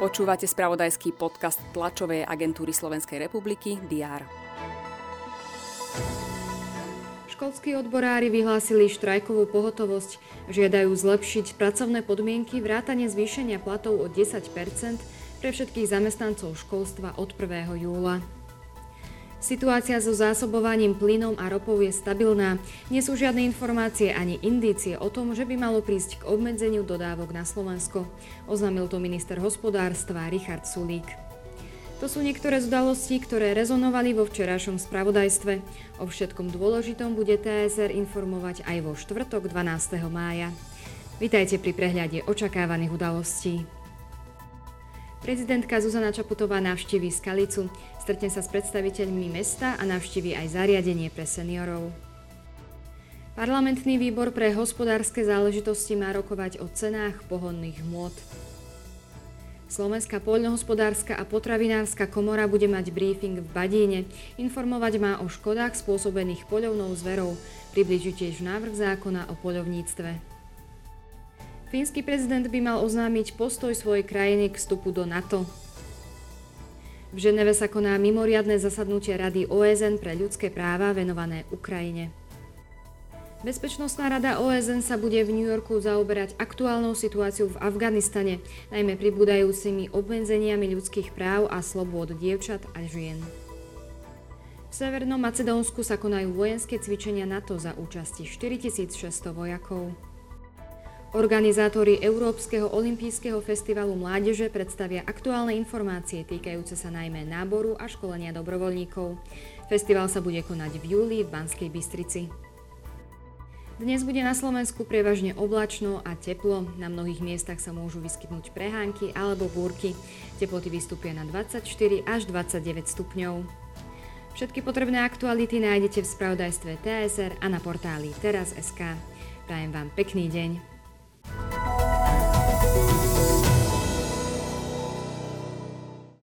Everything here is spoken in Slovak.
Počúvate spravodajský podcast tlačovej agentúry Slovenskej republiky DR. Školskí odborári vyhlásili štrajkovú pohotovosť. Žiadajú zlepšiť pracovné podmienky, vrátanie zvýšenia platov o 10% pre všetkých zamestnancov školstva od 1. júla. Situácia so zásobovaním plynom a ropou je stabilná. Nie sú žiadne informácie ani indície o tom, že by malo prísť k obmedzeniu dodávok na Slovensko. Oznámil to minister hospodárstva Richard Sulík. To sú niektoré z udalostí, ktoré rezonovali vo včerajšom spravodajstve. O všetkom dôležitom bude TSR informovať aj vo štvrtok 12. mája. Vitajte pri prehľade očakávaných udalostí. Prezidentka Zuzana Čaputová navštíví Skalicu, stretne sa s predstaviteľmi mesta a navštíví aj zariadenie pre seniorov. Parlamentný výbor pre hospodárske záležitosti má rokovať o cenách pohonných hmôt. Slovenská poľnohospodárska a potravinárska komora bude mať briefing v Badíne. Informovať má o škodách spôsobených poľovnou zverou. Približí tiež návrh zákona o poľovníctve. Fínsky prezident by mal oznámiť postoj svojej krajiny k vstupu do NATO. V Ženeve sa koná mimoriadne zasadnutie Rady OSN pre ľudské práva venované Ukrajine. Bezpečnostná rada OSN sa bude v New Yorku zaoberať aktuálnou situáciou v Afganistane, najmä pribúdajúcimi obmedzeniami ľudských práv a slobôd dievčat a žien. V Severnom Macedónsku sa konajú vojenské cvičenia NATO za účasti 4600 vojakov. Organizátori Európskeho olympijského festivalu mládeže predstavia aktuálne informácie týkajúce sa najmä náboru a školenia dobrovoľníkov. Festival sa bude konať v júli v Banskej Bystrici. Dnes bude na Slovensku prevažne oblačno a teplo. Na mnohých miestach sa môžu vyskytnúť prehánky alebo búrky. Teploty vystúpia na 24 až 29 stupňov. Všetky potrebné aktuality nájdete v spravodajstve TSR a na portáli teraz.sk. Prajem vám pekný deň.